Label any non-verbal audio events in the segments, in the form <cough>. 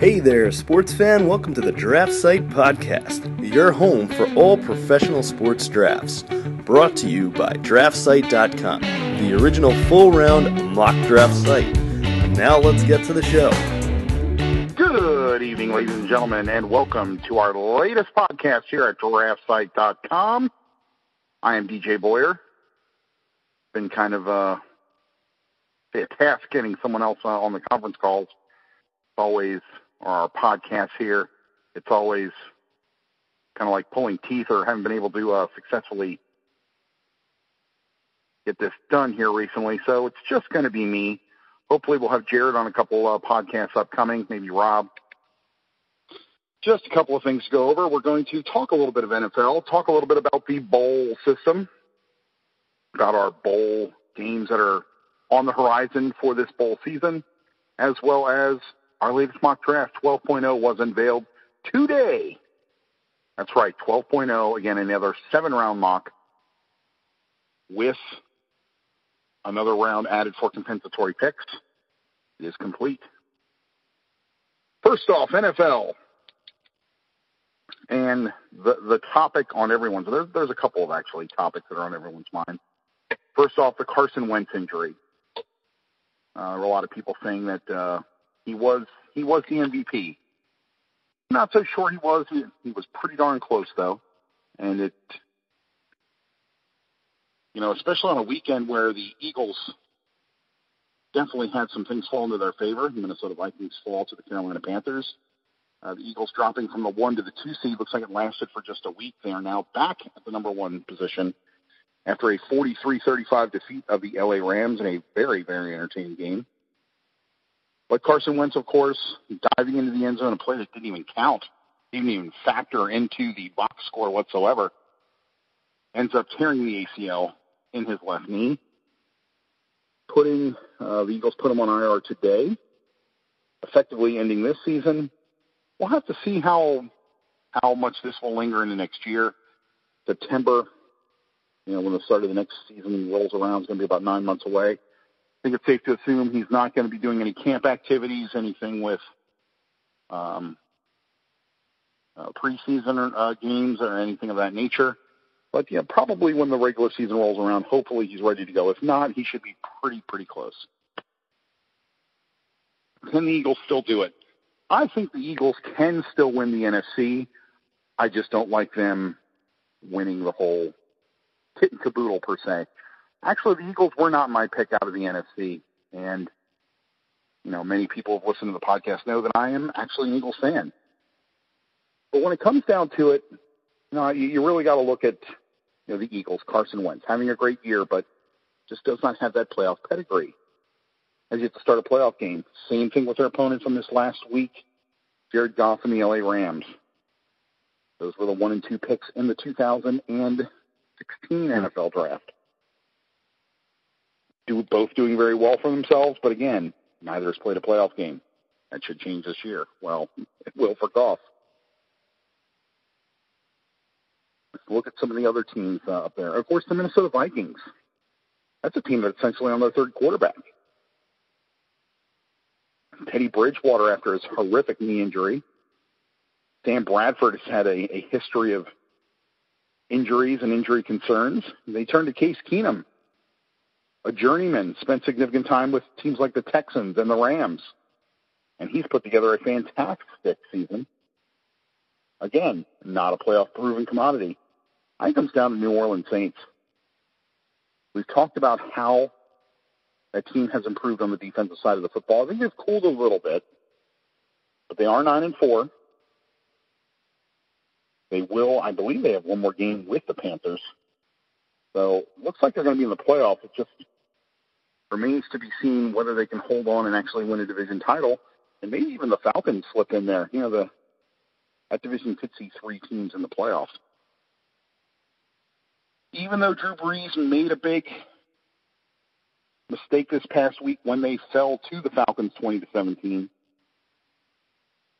Hey there, sports fan. Welcome to the Draft Site Podcast, your home for all professional sports drafts. Brought to you by DraftSite.com, the original full round mock draft site. Now let's get to the show. Good evening, ladies and gentlemen, and welcome to our latest podcast here at DraftSite.com. I am DJ Boyer. Been kind of uh, a task getting someone else uh, on the conference calls. It's always or our podcast here, it's always kind of like pulling teeth or haven't been able to uh, successfully get this done here recently. So it's just going to be me. Hopefully, we'll have Jared on a couple uh, podcasts upcoming, maybe Rob. Just a couple of things to go over. We're going to talk a little bit of NFL, talk a little bit about the bowl system, about our bowl games that are on the horizon for this bowl season, as well as our latest mock draft, 12.0, was unveiled today. That's right, 12.0. Again, another seven round mock with another round added for compensatory picks. It is complete. First off, NFL. And the the topic on everyone's there's there's a couple of actually topics that are on everyone's mind. First off, the Carson Wentz injury. Uh, there are a lot of people saying that uh, he was he was the MVP. Not so sure he was. He, he was pretty darn close though, and it, you know, especially on a weekend where the Eagles definitely had some things fall into their favor. The Minnesota Vikings fall to the Carolina Panthers. Uh, the Eagles dropping from the one to the two seed looks like it lasted for just a week. They are now back at the number one position after a 43-35 defeat of the LA Rams in a very, very entertaining game. But Carson Wentz, of course, diving into the end zone, a play that didn't even count, didn't even factor into the box score whatsoever, ends up tearing the ACL in his left knee. Putting uh, the Eagles put him on IR today, effectively ending this season. We'll have to see how how much this will linger in the next year. September, you know, when the start of the next season rolls around, is going to be about nine months away. I think it's safe to assume he's not going to be doing any camp activities, anything with um, uh, preseason uh, games or anything of that nature. But yeah, probably when the regular season rolls around, hopefully he's ready to go. If not, he should be pretty pretty close. Can the Eagles still do it? I think the Eagles can still win the NFC. I just don't like them winning the whole kit and caboodle per se. Actually, the Eagles were not my pick out of the NFC, and you know many people have listened to the podcast know that I am actually an Eagles fan. But when it comes down to it, you know, you, you really got to look at you know the Eagles. Carson Wentz having a great year, but just does not have that playoff pedigree. As you have to start a playoff game. Same thing with their opponent from this last week, Jared Goff and the LA Rams. Those were the one and two picks in the 2016 NFL draft do both doing very well for themselves, but again, neither has played a playoff game. That should change this year. Well, it will for Goff. Let's look at some of the other teams uh, up there. Of course, the Minnesota Vikings. That's a team that's essentially on their third quarterback. Teddy Bridgewater after his horrific knee injury. Sam Bradford has had a, a history of injuries and injury concerns. They turned to Case Keenum a journeyman, spent significant time with teams like the Texans and the Rams. And he's put together a fantastic season. Again, not a playoff proven commodity. I think it comes down to New Orleans Saints. We've talked about how that team has improved on the defensive side of the football. I think they've cooled a little bit, but they are nine and four. They will, I believe, they have one more game with the Panthers. So looks like they're going to be in the playoffs. It just remains to be seen whether they can hold on and actually win a division title, and maybe even the Falcons slip in there. You know, the that division could see three teams in the playoffs. Even though Drew Brees made a big mistake this past week when they fell to the Falcons 20 to 17,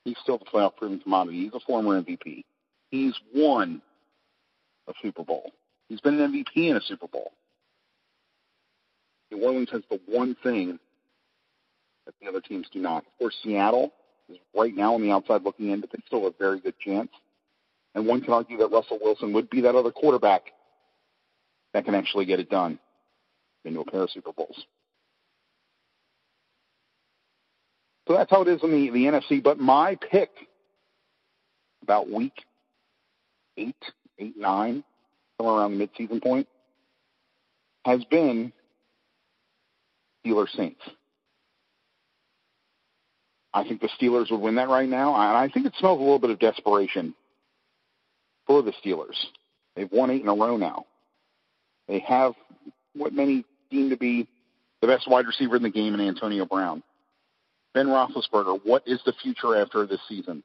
he's still the playoff proven commodity. He's a former MVP. He's won a Super Bowl. He's been an MVP in a Super Bowl. New Orleans has the one thing that the other teams do not. Of course, Seattle, is right now on the outside looking in, but they still have a very good chance. And one can argue that Russell Wilson would be that other quarterback that can actually get it done into a pair of Super Bowls. So that's how it is in the, the NFC. But my pick about week eight, eight, nine, somewhere around the midseason point, has been Steelers Saints. I think the Steelers would win that right now, and I think it smells a little bit of desperation for the Steelers. They've won eight in a row now. They have what many deem to be the best wide receiver in the game in Antonio Brown. Ben Roethlisberger, what is the future after this season?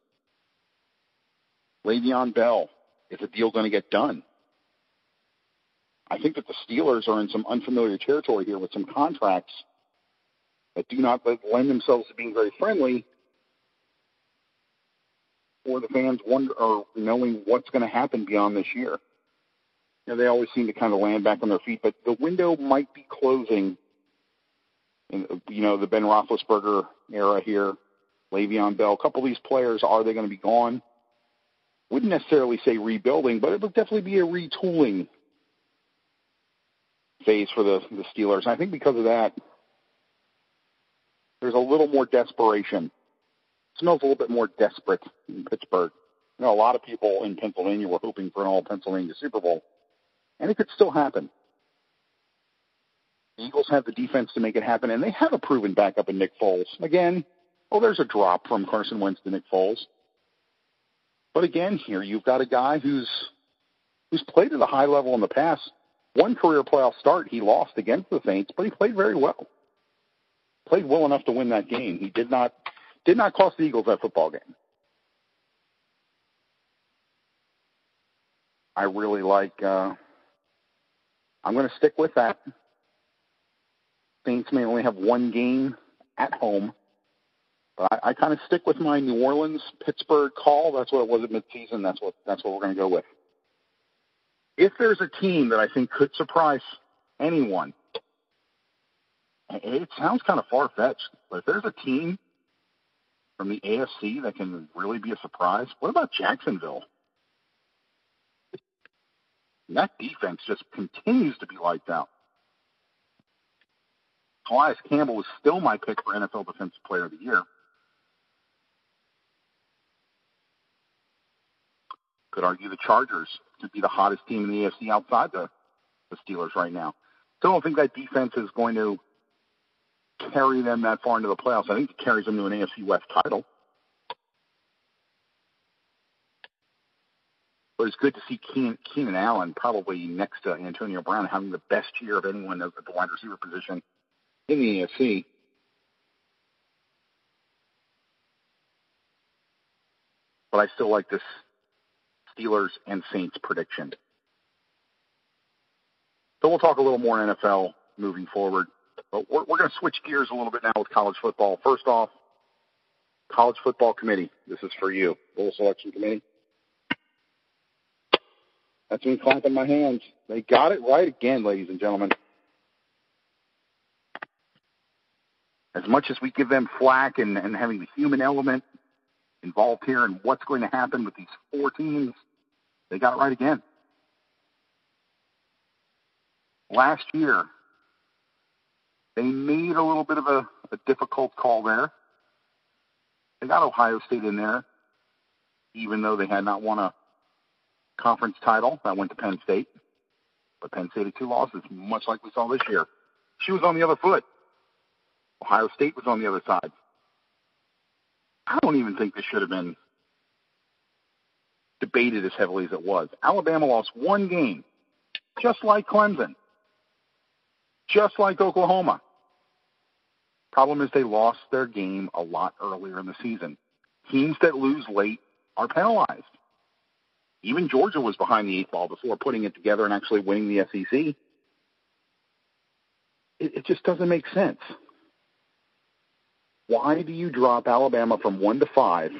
Le'Veon Bell, is the deal going to get done? I think that the Steelers are in some unfamiliar territory here with some contracts that do not lend themselves to being very friendly or the fans wonder or knowing what's going to happen beyond this year. You know, they always seem to kind of land back on their feet, but the window might be closing. In, you know, the Ben Roethlisberger era here, Le'Veon Bell, a couple of these players, are they going to be gone? Wouldn't necessarily say rebuilding, but it would definitely be a retooling phase for the, the Steelers. And I think because of that, there's a little more desperation. It smells a little bit more desperate in Pittsburgh. You know, a lot of people in Pennsylvania were hoping for an all Pennsylvania Super Bowl, and it could still happen. The Eagles have the defense to make it happen, and they have a proven backup in Nick Foles. Again, oh, there's a drop from Carson Wentz to Nick Foles. But again, here you've got a guy who's who's played at a high level in the past. One career playoff start, he lost against the Saints, but he played very well played well enough to win that game. He did not did not cost the Eagles that football game. I really like. Uh, I'm going to stick with that. Saints may only have one game at home, but I, I kind of stick with my New Orleans Pittsburgh call. That's what it was at midseason. That's what that's what we're going to go with. If there's a team that I think could surprise anyone it sounds kind of far fetched, but if there's a team from the AFC that can really be a surprise, what about Jacksonville? that defense just continues to be lights out. Calais Campbell is still my pick for NFL Defensive Player of the Year. Could argue the Chargers could be the hottest team in the AFC outside the, the Steelers right now. Still don't think that defense is going to carry them that far into the playoffs. I think it carries them to an AFC West title. But it's good to see Keenan, Keenan Allen probably next to Antonio Brown having the best year of anyone at the wide receiver position in the AFC. But I still like this Steelers and Saints prediction. So we'll talk a little more NFL moving forward. But we're, we're going to switch gears a little bit now with college football. First off, college football committee. This is for you, bowl selection committee. That's me clapping my hands. They got it right again, ladies and gentlemen. As much as we give them flack and, and having the human element involved here and what's going to happen with these four teams, they got it right again. Last year, they made a little bit of a, a difficult call there. They got Ohio State in there, even though they had not won a conference title. That went to Penn State. But Penn State had two losses, much like we saw this year. She was on the other foot. Ohio State was on the other side. I don't even think this should have been debated as heavily as it was. Alabama lost one game, just like Clemson, just like Oklahoma. Problem is they lost their game a lot earlier in the season. Teams that lose late are penalized. Even Georgia was behind the eight ball before putting it together and actually winning the SEC. It, it just doesn't make sense. Why do you drop Alabama from one to five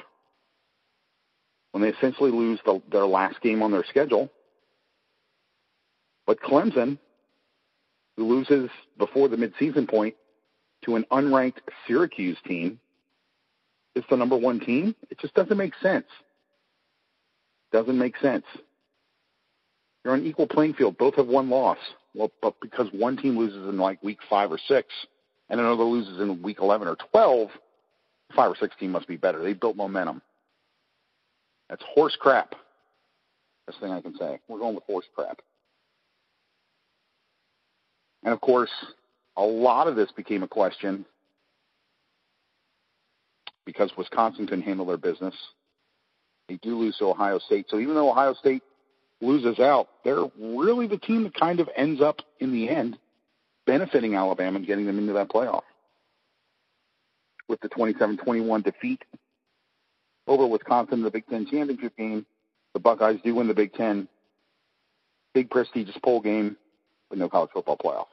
when they essentially lose the, their last game on their schedule? But Clemson, who loses before the midseason point, to an unranked Syracuse team, is the number one team. It just doesn't make sense. Doesn't make sense. You're on equal playing field. Both have one loss. Well, but because one team loses in like week five or six, and another loses in week 11 or 12, five or six team must be better. They built momentum. That's horse crap. Best thing I can say. We're going with horse crap. And of course, a lot of this became a question because Wisconsin couldn't handle their business. They do lose to Ohio State. So even though Ohio State loses out, they're really the team that kind of ends up in the end benefiting Alabama and getting them into that playoff. With the 27-21 defeat over Wisconsin in the Big Ten championship game, the Buckeyes do win the Big Ten. Big prestigious bowl game, but no college football playoff.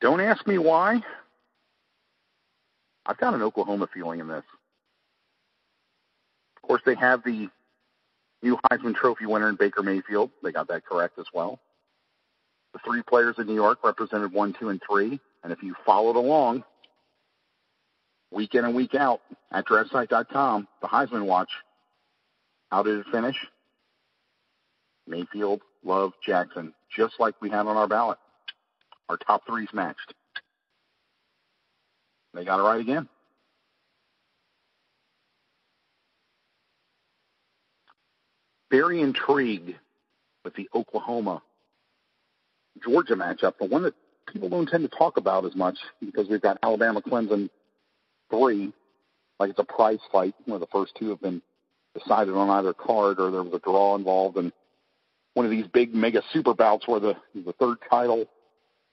Don't ask me why. I've got an Oklahoma feeling in this. Of course, they have the new Heisman Trophy winner in Baker Mayfield. They got that correct as well. The three players in New York represented one, two, and three. And if you followed along week in and week out at DraftSite.com, the Heisman Watch, how did it finish? Mayfield, Love, Jackson, just like we had on our ballot. Our top threes matched. They got it right again. Very intrigued with the Oklahoma Georgia matchup, the one that people don't tend to talk about as much because we've got Alabama Clemson three, like it's a prize fight where the first two have been decided on either card or there was a draw involved and one of these big mega super bouts where the the third title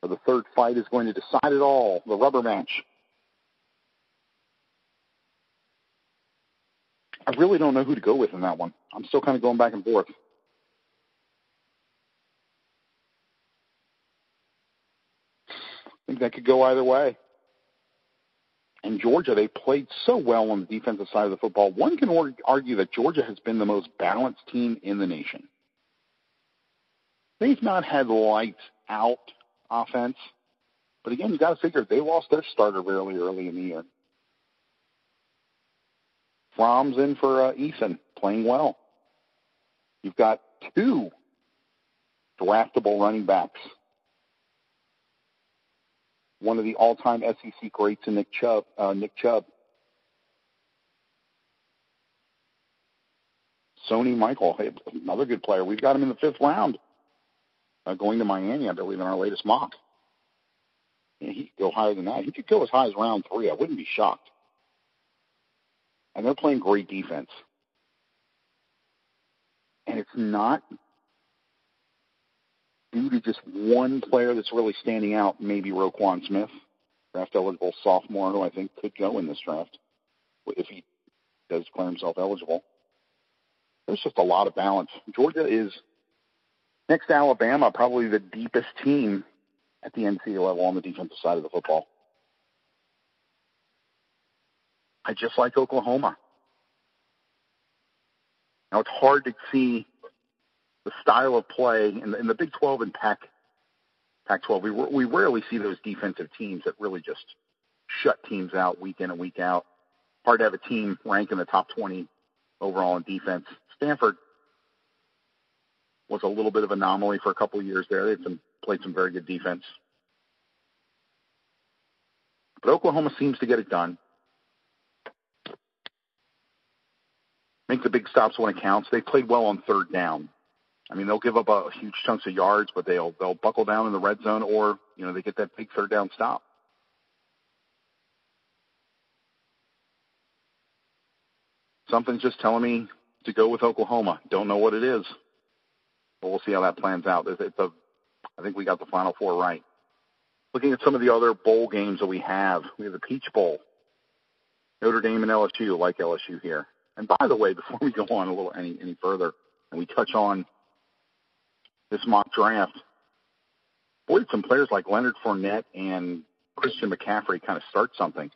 or the third fight is going to decide it all, the rubber match. I really don't know who to go with in that one. I'm still kind of going back and forth. I think that could go either way. And Georgia, they played so well on the defensive side of the football. One can argue that Georgia has been the most balanced team in the nation. They've not had lights out offense, but again, you got to figure they lost their starter really early in the year. Fromm's in for uh, Eason, playing well. You've got two draftable running backs. One of the all-time SEC greats Nick Chubb. Uh, Nick Chubb. Sony Michel, another good player. We've got him in the fifth round, uh, going to Miami, I believe, in our latest mock. Yeah, he could go higher than that. He could go as high as round three. I wouldn't be shocked and they're playing great defense. And it's not due to just one player that's really standing out, maybe Roquan Smith, draft eligible sophomore, who I think could go in this draft if he does declare himself eligible. There's just a lot of balance. Georgia is next to Alabama, probably the deepest team at the NCAA level on the defensive side of the football. I just like Oklahoma. Now it's hard to see the style of play in the, in the Big 12 and Pac Pac-12. We we rarely see those defensive teams that really just shut teams out week in and week out. Hard to have a team rank in the top 20 overall in defense. Stanford was a little bit of an anomaly for a couple of years there. They've been, played some very good defense. But Oklahoma seems to get it done. make the big stops when it counts. They played well on third down. I mean, they'll give up a huge chunks of yards, but they'll they'll buckle down in the red zone, or you know they get that big third down stop. Something's just telling me to go with Oklahoma. Don't know what it is, but we'll see how that plans out. It's, a, I think we got the Final Four right. Looking at some of the other bowl games that we have, we have the Peach Bowl, Notre Dame and LSU, like LSU here. And by the way, <laughs> before we go on a little any any further, and we touch on this mock draft, boy, some players like Leonard Fournette and Christian McCaffrey kind of start something.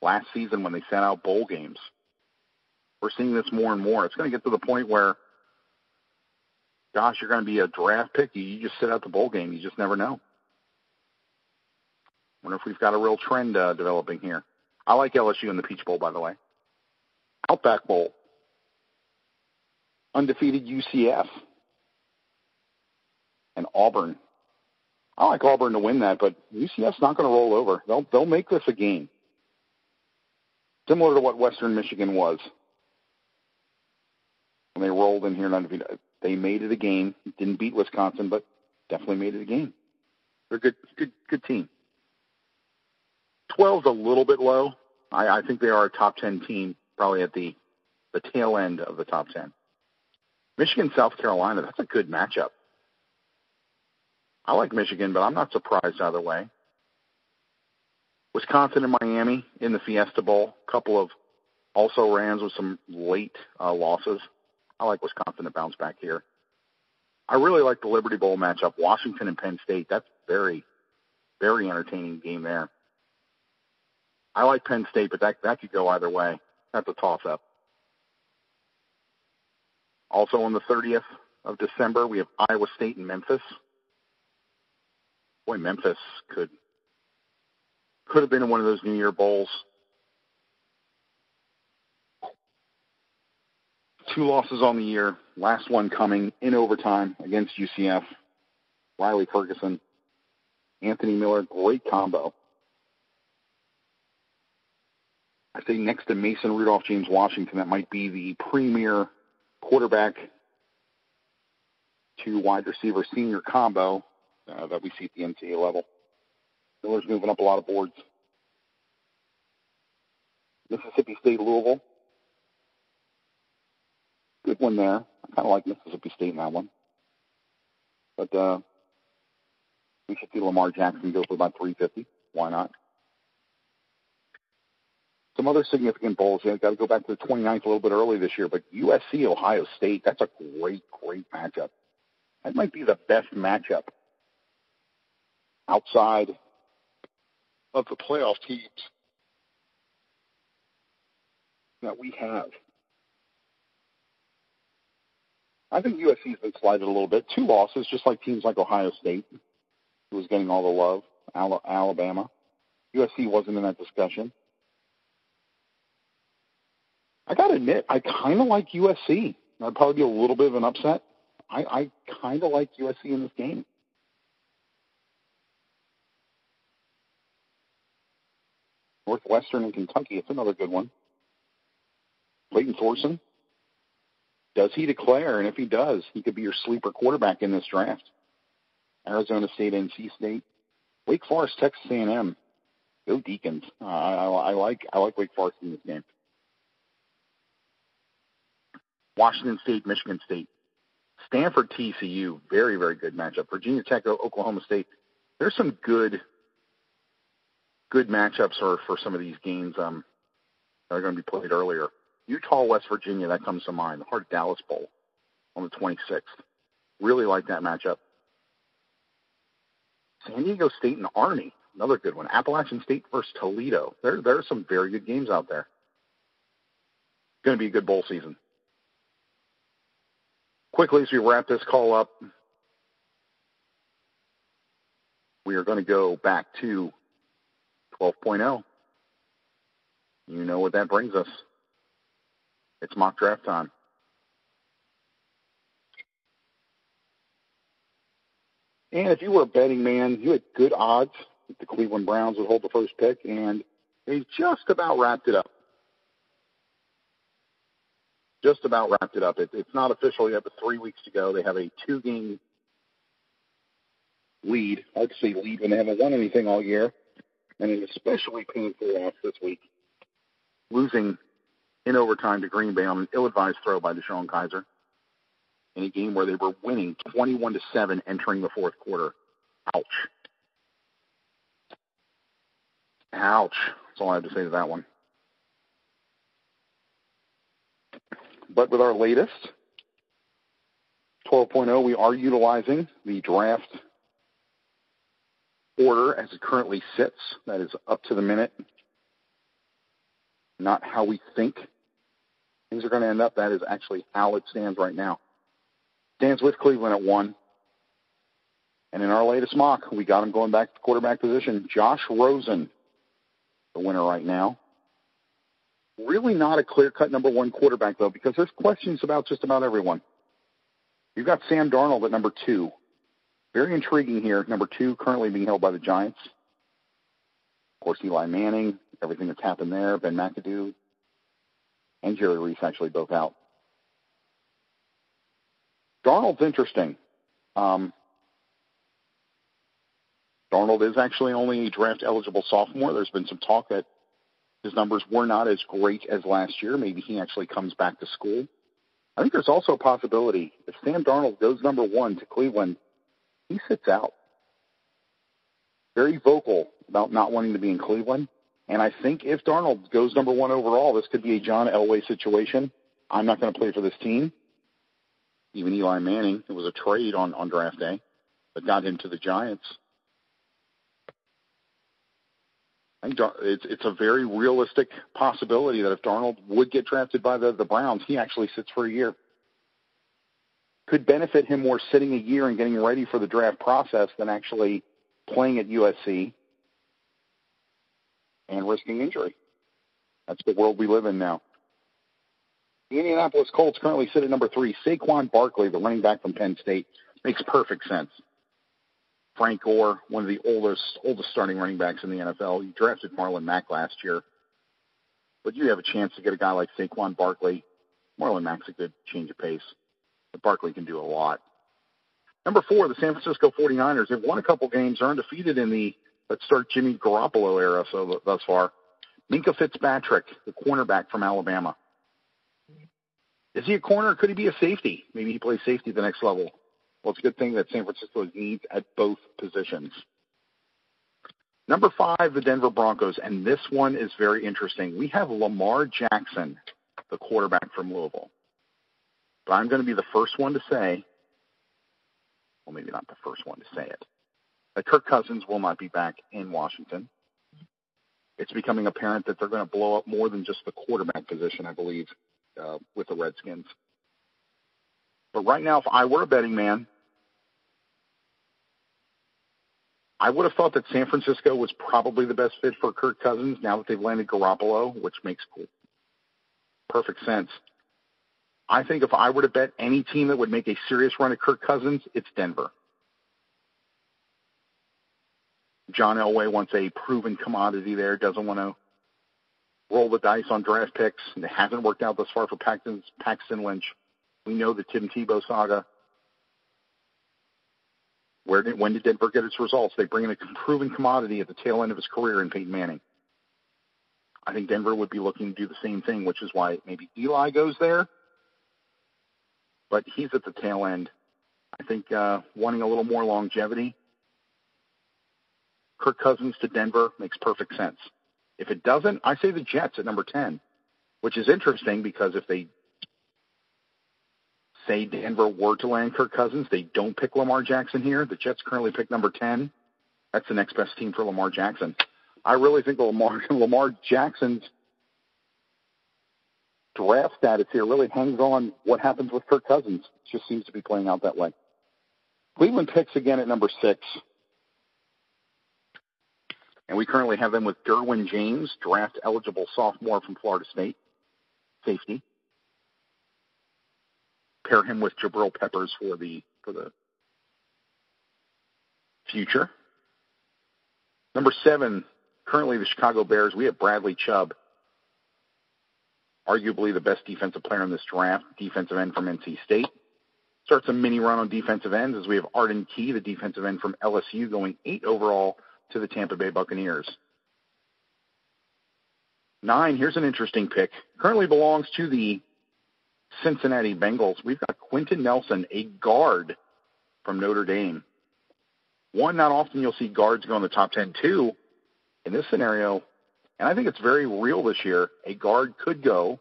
Last season, when they sent out bowl games, we're seeing this more and more. It's going to get to the point where, gosh, you're going to be a draft pick. You just sit out the bowl game. You just never know. Wonder if we've got a real trend uh, developing here. I like LSU in the Peach Bowl, by the way. Outback Bowl. Undefeated UCF. And Auburn. I like Auburn to win that, but UCF's not going to roll over. They'll they'll make this a game. Similar to what Western Michigan was when they rolled in here and. They made it a game. Didn't beat Wisconsin, but definitely made it a game. They're a good, good, good team. 12's a little bit low. I, I think they are a top 10 team, probably at the the tail end of the top 10. Michigan, South Carolina, that's a good matchup. I like Michigan, but I'm not surprised either way. Wisconsin and Miami in the Fiesta Bowl, a couple of also Rams with some late uh, losses. I like Wisconsin to bounce back here. I really like the Liberty Bowl matchup, Washington and Penn State. That's very, very entertaining game there. I like Penn State, but that that could go either way. That's a toss up. Also on the 30th of December, we have Iowa State and Memphis. Boy, Memphis could could have been in one of those New Year bowls. Two losses on the year. Last one coming in overtime against UCF. Riley Ferguson, Anthony Miller, great combo. I say next to Mason Rudolph, James Washington, that might be the premier quarterback to wide receiver senior combo uh, that we see at the NCAA level. Miller's moving up a lot of boards. Mississippi State, Louisville. Good one there. I kind of like Mississippi State in that one. But uh, we should see Lamar Jackson go for about 350. Why not? Some other significant bowls. You know, got to go back to the 29th a little bit early this year, but USC, Ohio State, that's a great, great matchup. That might be the best matchup outside of the playoff teams that we have. I think USC's been slighted a little bit. Two losses, just like teams like Ohio State, who was getting all the love, Alabama. USC wasn't in that discussion. I got to admit, I kind of like USC. That'd probably be a little bit of an upset. I, I kind of like USC in this game. Northwestern and Kentucky, it's another good one. Clayton Thorson, does he declare? And if he does, he could be your sleeper quarterback in this draft. Arizona State, NC State, Wake Forest, Texas A&M. Go Deacons. Uh, I, I like I like Wake Forest in this game. Washington State, Michigan State, Stanford, TCU, very very good matchup. Virginia Tech, Oklahoma State. There's some good good matchups for for some of these games um, that are going to be played earlier. Utah, West Virginia, that comes to mind. The Hart Dallas Bowl on the 26th. Really like that matchup. San Diego State and Army, another good one. Appalachian State versus Toledo. There, there are some very good games out there. Going to be a good bowl season. Quickly, as we wrap this call up, we are going to go back to 12.0. You know what that brings us. It's mock draft time. And if you were a betting man, you had good odds that the Cleveland Browns would hold the first pick, and they just about wrapped it up. Just about wrapped it up. It, it's not official yet, but three weeks to go. They have a two-game lead. To say lead when they haven't won anything all year, and an especially painful loss this week, losing in overtime to Green Bay on an ill-advised throw by DeShone Kizer in a game where they were winning 21 to 7 entering the fourth quarter. Ouch. Ouch. That's all I have to say to that one. But with our latest 12.0, we are utilizing the draft order as it currently sits. That is up to the minute, not how we think things are going to end up. That is actually how it stands right now. Stands with Cleveland at one. And in our latest mock, we got him going back to quarterback position. Josh Rosen, the winner right now. Really not a clear-cut number one quarterback, though, because there's questions about just about everyone. You've got Sam Darnold at number two. Very intriguing here. Number two, currently being held by the Giants. Of course, Eli Manning, everything that's happened there, Ben McAdoo, and Jerry Reese actually both out. Darnold's interesting. Um, Darnold is actually only a draft eligible sophomore. There's been some talk that his numbers were not as great as last year. Maybe he actually comes back to school. I think there's also a possibility if Sam Darnold goes number one to Cleveland, he sits out. Very vocal about not wanting to be in Cleveland. And I think if Darnold goes number one overall, this could be a John Elway situation. I'm not going to play for this team. Even Eli Manning, it was a trade on, on draft day, but got him to the Giants. I think it's it's a very realistic possibility that if Darnold would get drafted by the the Browns, he actually sits for a year. Could benefit him more sitting a year and getting ready for the draft process than actually playing at USC and risking injury. That's the world we live in now. The Indianapolis Colts currently sit at number three. Saquon Barkley, the running back from Penn State, makes perfect sense. Frank Gore, one of the oldest oldest starting running backs in the NFL. You drafted Marlon Mack last year, but you have a chance to get a guy like Saquon Barkley. Marlon Mack's a good change of pace, but Barkley can do a lot. Number four, the San Francisco 49ers. They've won a couple games, are undefeated in the let's start Jimmy Garoppolo era so thus far. Minkah Fitzpatrick, the cornerback from Alabama. Is he a corner? Could he be a safety? Maybe he plays safety at the next level. Well, it's a good thing that San Francisco needs at both positions. Number five, the Denver Broncos, and this one is very interesting. We have Lamar Jackson, the quarterback from Louisville. But I'm going to be the first one to say, well, maybe not the first one to say it, that Kirk Cousins will not be back in Washington. It's becoming apparent that they're going to blow up more than just the quarterback position, I believe, uh, with the Redskins. But right now, if I were a betting man, I would have thought that San Francisco was probably the best fit for Kirk Cousins now that they've landed Garoppolo, which makes perfect sense. I think if I were to bet any team that would make a serious run at Kirk Cousins, it's Denver. John Elway wants a proven commodity there, doesn't want to roll the dice on draft picks, and it hasn't worked out thus far for Paxton, Paxton Lynch. We know the Tim Tebow saga where did, when did Denver get its results? They bring in a proven commodity at the tail end of his career in Peyton Manning. I think Denver would be looking to do the same thing, which is why maybe Eli goes there. But he's at the tail end. I think uh, wanting a little more longevity. Kirk Cousins to Denver makes perfect sense. If it doesn't, I say the Jets at number 10, which is interesting because if they say Denver were to land Kirk Cousins, they don't pick Lamar Jackson here. The Jets currently pick number 10. That's the next best team for Lamar Jackson. I really think Lamar <laughs> Lamar Jackson's draft status here really hangs on what happens with Kirk Cousins. It just seems to be playing out that way. Cleveland picks again at number six. And we currently have them with Derwin James, draft eligible sophomore from Florida State, safety pair him with Jabril Peppers for the for the future. Number seven, currently the Chicago Bears. We have Bradley Chubb, arguably the best defensive player in this draft, defensive end from NC State. Starts a mini run on defensive ends as we have Arden Key, the defensive end from LSU, going eight overall to the Tampa Bay Buccaneers. Nine, here's an interesting pick. Currently belongs to the Cincinnati Bengals, we've got Quenton Nelson, a guard from Notre Dame. One, not often you'll see guards go in the top 10. Two, in this scenario, and I think it's very real this year, a guard could go,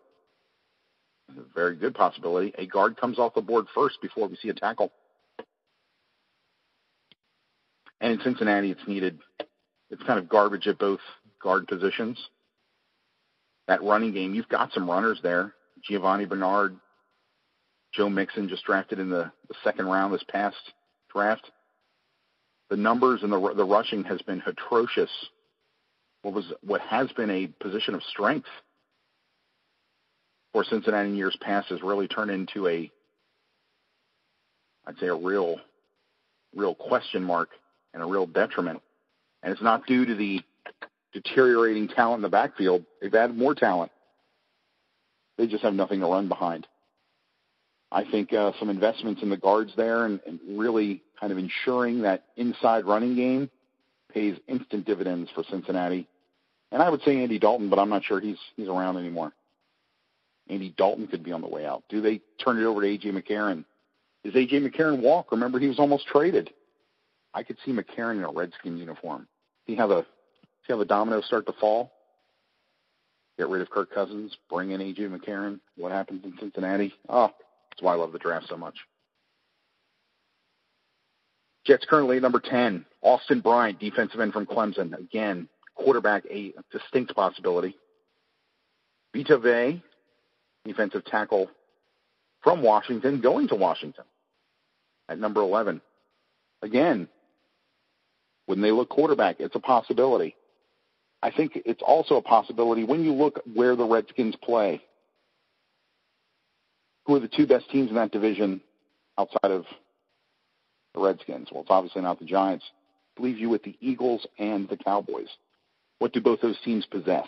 a very good possibility, a guard comes off the board first before we see a tackle. And in Cincinnati, it's needed. It's kind of garbage at both guard positions. That running game, you've got some runners there. Giovani Bernard, Joe Mixon just drafted in the, the second round this past draft. the numbers and the the rushing has been atrocious. What was what has been a position of strength for Cincinnati in years past has really turned into a I'd say a real real question mark and a real detriment. And it's not due to the deteriorating talent in the backfield. They've added more talent. They just have nothing to run behind. I think uh, some investments in the guards there and, and really kind of ensuring that inside running game pays instant dividends for Cincinnati. And I would say Andy Dalton, but I'm not sure he's he's around anymore. Andy Dalton could be on the way out. Do they turn it over to AJ McCarron? Is AJ McCarron walk? Remember, he was almost traded. I could see McCarron in a Redskin uniform. See how the see how the dominoes start to fall. Get rid of Kirk Cousins, bring in AJ McCarron. What happens in Cincinnati? Oh, that's why I love the draft so much. Jets currently at number 10. Austin Bryant, defensive end from Clemson. Again, quarterback, a distinct possibility. Vita Vea, defensive tackle from Washington, going to Washington at number 11. Again, when they look quarterback, it's a possibility. I think it's also a possibility when you look where the Redskins play. Who are the two best teams in that division outside of the Redskins? Well, it's obviously not the Giants. It leaves you with the Eagles and the Cowboys. What do both those teams possess?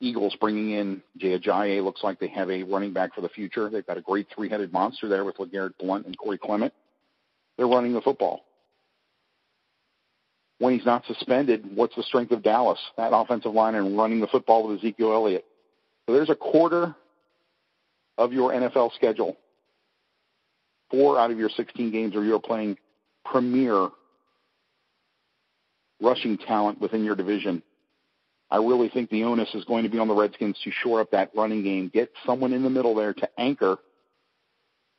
Eagles bringing in Jay Ajayi looks like they have a running back for the future. They've got a great three-headed monster there with LeGarrette Blunt and Corey Clement. They're running the football. When he's not suspended, what's the strength of Dallas? That offensive line and running the football with Ezekiel Elliott. So there's a quarter of your NFL schedule. Four out of your 16 games where you're playing premier rushing talent within your division. I really think the onus is going to be on the Redskins to shore up that running game, get someone in the middle there to anchor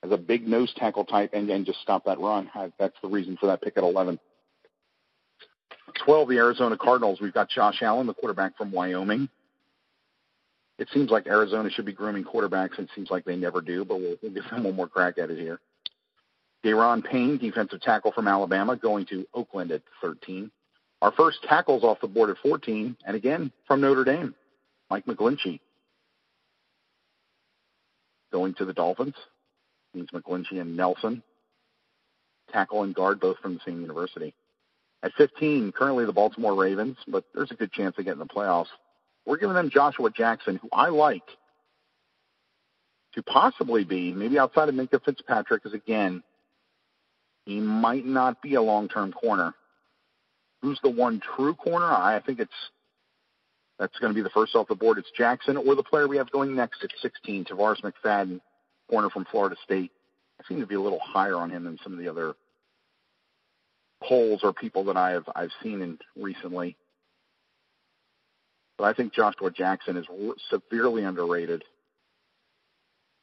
as a big nose tackle type, and, and just stop that run. That's the reason for that pick at 11. 12, the Arizona Cardinals. We've got Josh Allen, the quarterback from Wyoming. It seems like Arizona should be grooming quarterbacks. It seems like they never do, but we'll, we'll give them one more crack at it here. Da'Ron Payne, defensive tackle from Alabama, going to Oakland at 13. Our first tackles off the board at 14, and again from Notre Dame, Mike McGlinchey. Going to the Dolphins means McGlinchey and Nelson. Tackle and guard both from the same university. At 15, currently the Baltimore Ravens, but there's a good chance they get in the playoffs. We're giving them Joshua Jackson, who I like to possibly be, maybe outside of Minkah Fitzpatrick, because again, he might not be a long-term corner. Who's the one true corner? I think it's that's going to be the first off the board. It's Jackson or the player we have going next at 16, Tarvarus McFadden, corner from Florida State. I seem to be a little higher on him than some of the other polls or people that I have I've seen in recently. But I think Joshua Jackson is severely underrated.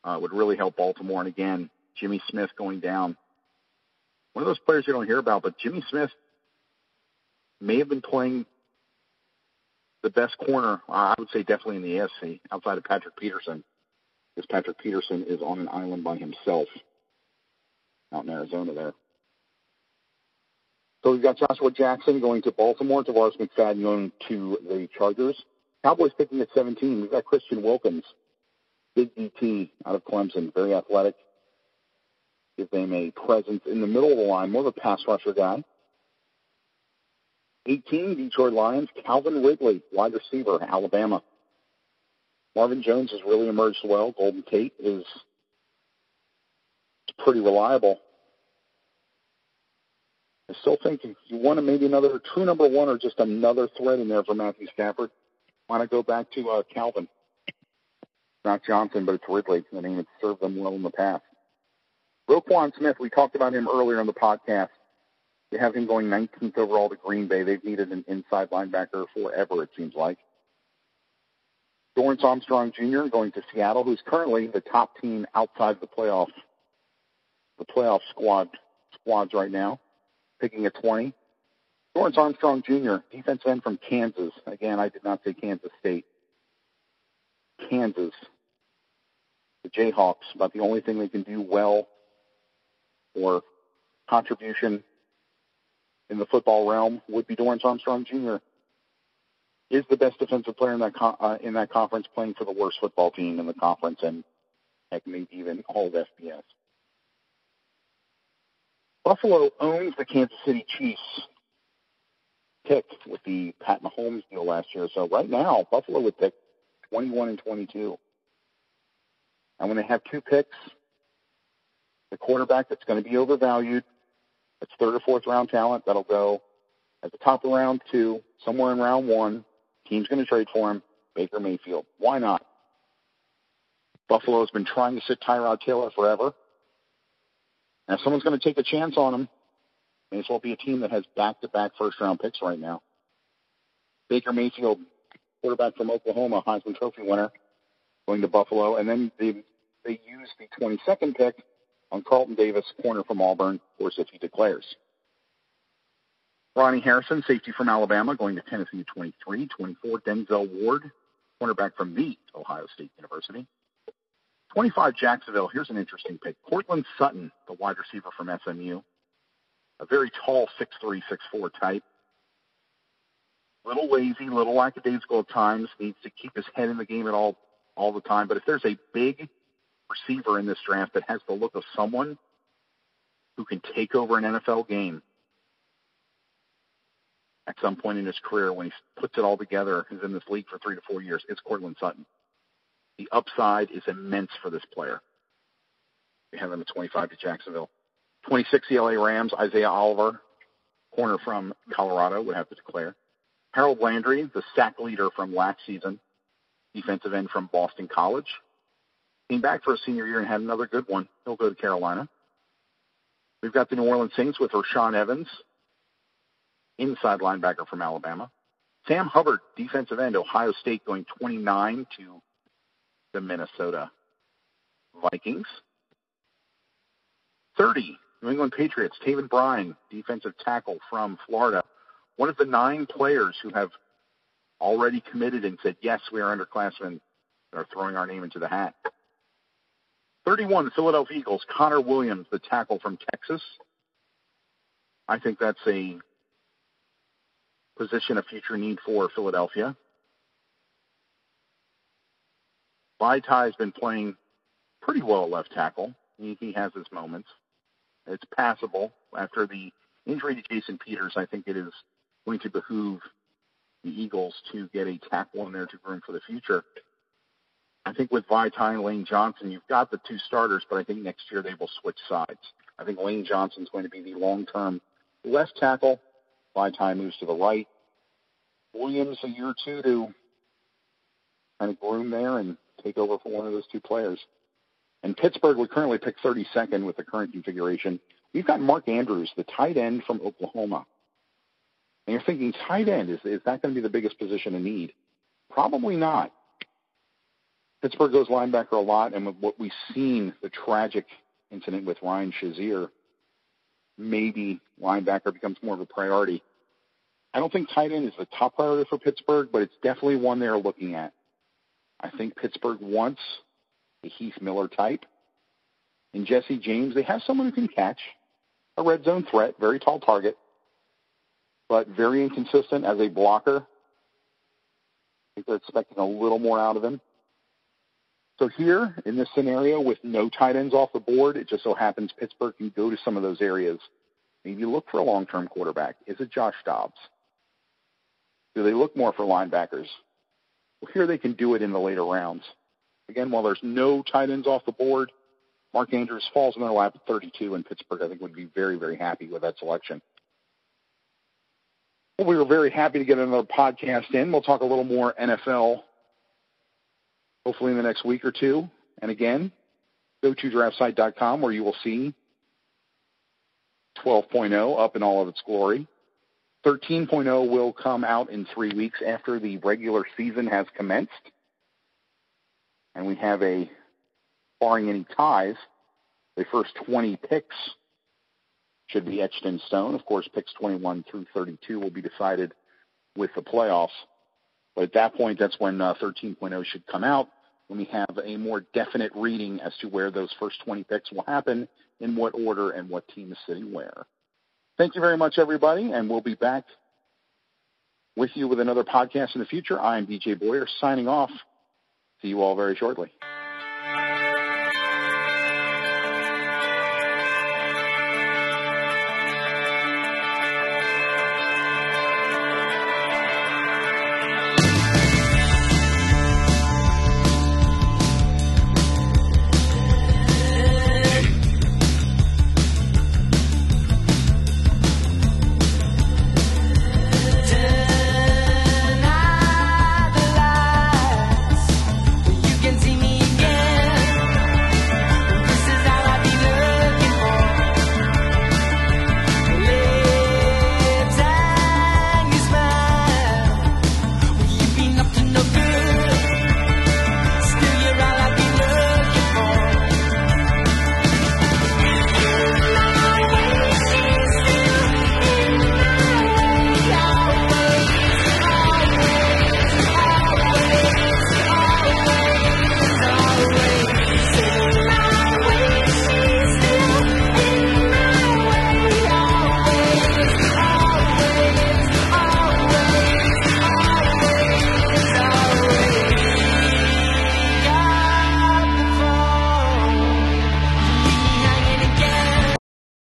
Uh, would really help Baltimore. And again, Jimmy Smith going down. One of those players you don't hear about, but Jimmy Smith may have been playing the best corner, I would say definitely in the AFC, outside of Patrick Peterson, because Patrick Peterson is on an island by himself out in Arizona there. So we've got Joshua Jackson going to Baltimore, Tarvarus McFadden going to the Chargers. Cowboys picking at 17. We've got Christian Wilkins, big DT out of Clemson, very athletic. Give them a presence in the middle of the line, more of a pass rusher guy. 18, Detroit Lions, Calvin Ridley, wide receiver, Alabama. Marvin Jones has really emerged well. Golden Tate is pretty reliable. I still think if you want to maybe another true number one or just another threat in there for Matthew Stafford, why not go back to uh, Calvin? Not Johnson, but it's Ridley, the name that served them well in the past. Roquan Smith, we talked about him earlier in the podcast. They have him going 19th overall to Green Bay. They've needed an inside linebacker forever, it seems like. Dorance Armstrong Jr. going to Seattle, who's currently the top team outside the playoff, the playoff squad squads right now, picking at 20. Dorance Armstrong Jr., defensive end from Kansas. Again, I did not say Kansas State. Kansas. The Jayhawks, about the only thing they can do well or contribution in the football realm would be Dorance Armstrong Jr. Is the best defensive player in that uh, in that conference playing for the worst football team in the conference and heck maybe even all of FBS. Buffalo owns the Kansas City Chiefs pick with the Pat Mahomes deal last year. So right now, Buffalo would pick 21 and 22. And when they have two picks, the quarterback that's going to be overvalued, it's third or fourth round talent that'll go at the top of round two, somewhere in round one. Team's going to trade for him. Baker Mayfield. Why not? Buffalo's been trying to sit Tyrod Taylor forever. And if someone's going to take a chance on him, may as well be a team that has back-to-back first-round picks right now. Baker Mayfield, quarterback from Oklahoma, Heisman Trophy winner, going to Buffalo, and then they they use the 22nd pick on Carlton Davis, corner from Auburn, course, if he declares. Ronnie Harrison, safety from Alabama, going to Tennessee at 23. 24, Denzel Ward, cornerback from the Ohio State University. 25, Jacksonville. Here's an interesting pick. Courtland Sutton, the wide receiver from SMU. A very tall 6'3", 6'4", type. Little lazy, little lackadaisical at times. Needs to keep his head in the game at all all the time. But if there's a big receiver in this draft that has the look of someone who can take over an NFL game at some point in his career when he puts it all together, he's in this league for three to four years, it's Courtland Sutton. The upside is immense for this player. We have him at 25 to Jacksonville. 26 LA Rams, Isaiah Oliver, corner from Colorado, would have to declare. Harold Landry, the sack leader from last season, defensive end from Boston College. Came back for a senior year and had another good one. He'll go to Carolina. We've got the New Orleans Saints with Rashaan Evans, inside linebacker from Alabama. Sam Hubbard, defensive end, Ohio State, going 29 to the Minnesota Vikings. 30, New England Patriots, Taven Bryan, defensive tackle from Florida. One of the nine players who have already committed and said, yes, we are underclassmen, are throwing our name into the hat. 31, Philadelphia Eagles, Connor Williams, the tackle from Texas. I think that's a position of future need for Philadelphia. Vaitai has been playing pretty well at left tackle. He, he has his moments. It's passable. After the injury to Jason Peters, I think it is going to behoove the Eagles to get a tackle in there to groom for the future. I think with Vaitai and Lane Johnson, you've got the two starters, but I think next year they will switch sides. I think Lane Johnson's going to be the long-term left tackle. Vaitai moves to the right. Williams a year or two to kind of groom there and take over for one of those two players. And Pittsburgh would currently pick 32nd with the current configuration. We've got Mark Andrews, the tight end from Oklahoma. And you're thinking, tight end, is, is that going to be the biggest position in need? Probably not. Pittsburgh goes linebacker a lot, and with what we've seen, the tragic incident with Ryan Shazier, maybe linebacker becomes more of a priority. I don't think tight end is the top priority for Pittsburgh, but it's definitely one they're looking at. I think Pittsburgh wants a Heath Miller type. In Jesse James, they have someone who can catch a red zone threat, very tall target, but very inconsistent as a blocker. I think they're expecting a little more out of him. So here, in this scenario, with no tight ends off the board, it just so happens Pittsburgh can go to some of those areas. Maybe look for a long-term quarterback. Is it Josh Dobbs? Do they look more for linebackers? Well, here they can do it in the later rounds. Again, while there's no tight ends off the board, Mark Andrews falls in their lap at 32, and Pittsburgh, I think, would be very, very happy with that selection. Well, we were very happy to get another podcast in. We'll talk a little more NFL, hopefully in the next week or two. And again, go to draftsite.com where you will see 12.0 up in all of its glory. 13.0 will come out in three weeks after the regular season has commenced. And we have a, barring any ties, the first 20 picks should be etched in stone. Of course, picks 21 through 32 will be decided with the playoffs. But at that point, that's when uh, 13.0 should come out, when we have a more definite reading as to where those first 20 picks will happen, in what order, and what team is sitting where. Thank you very much, everybody, and we'll be back with you with another podcast in the future. I'm DJ Boyer signing off. See you all very shortly.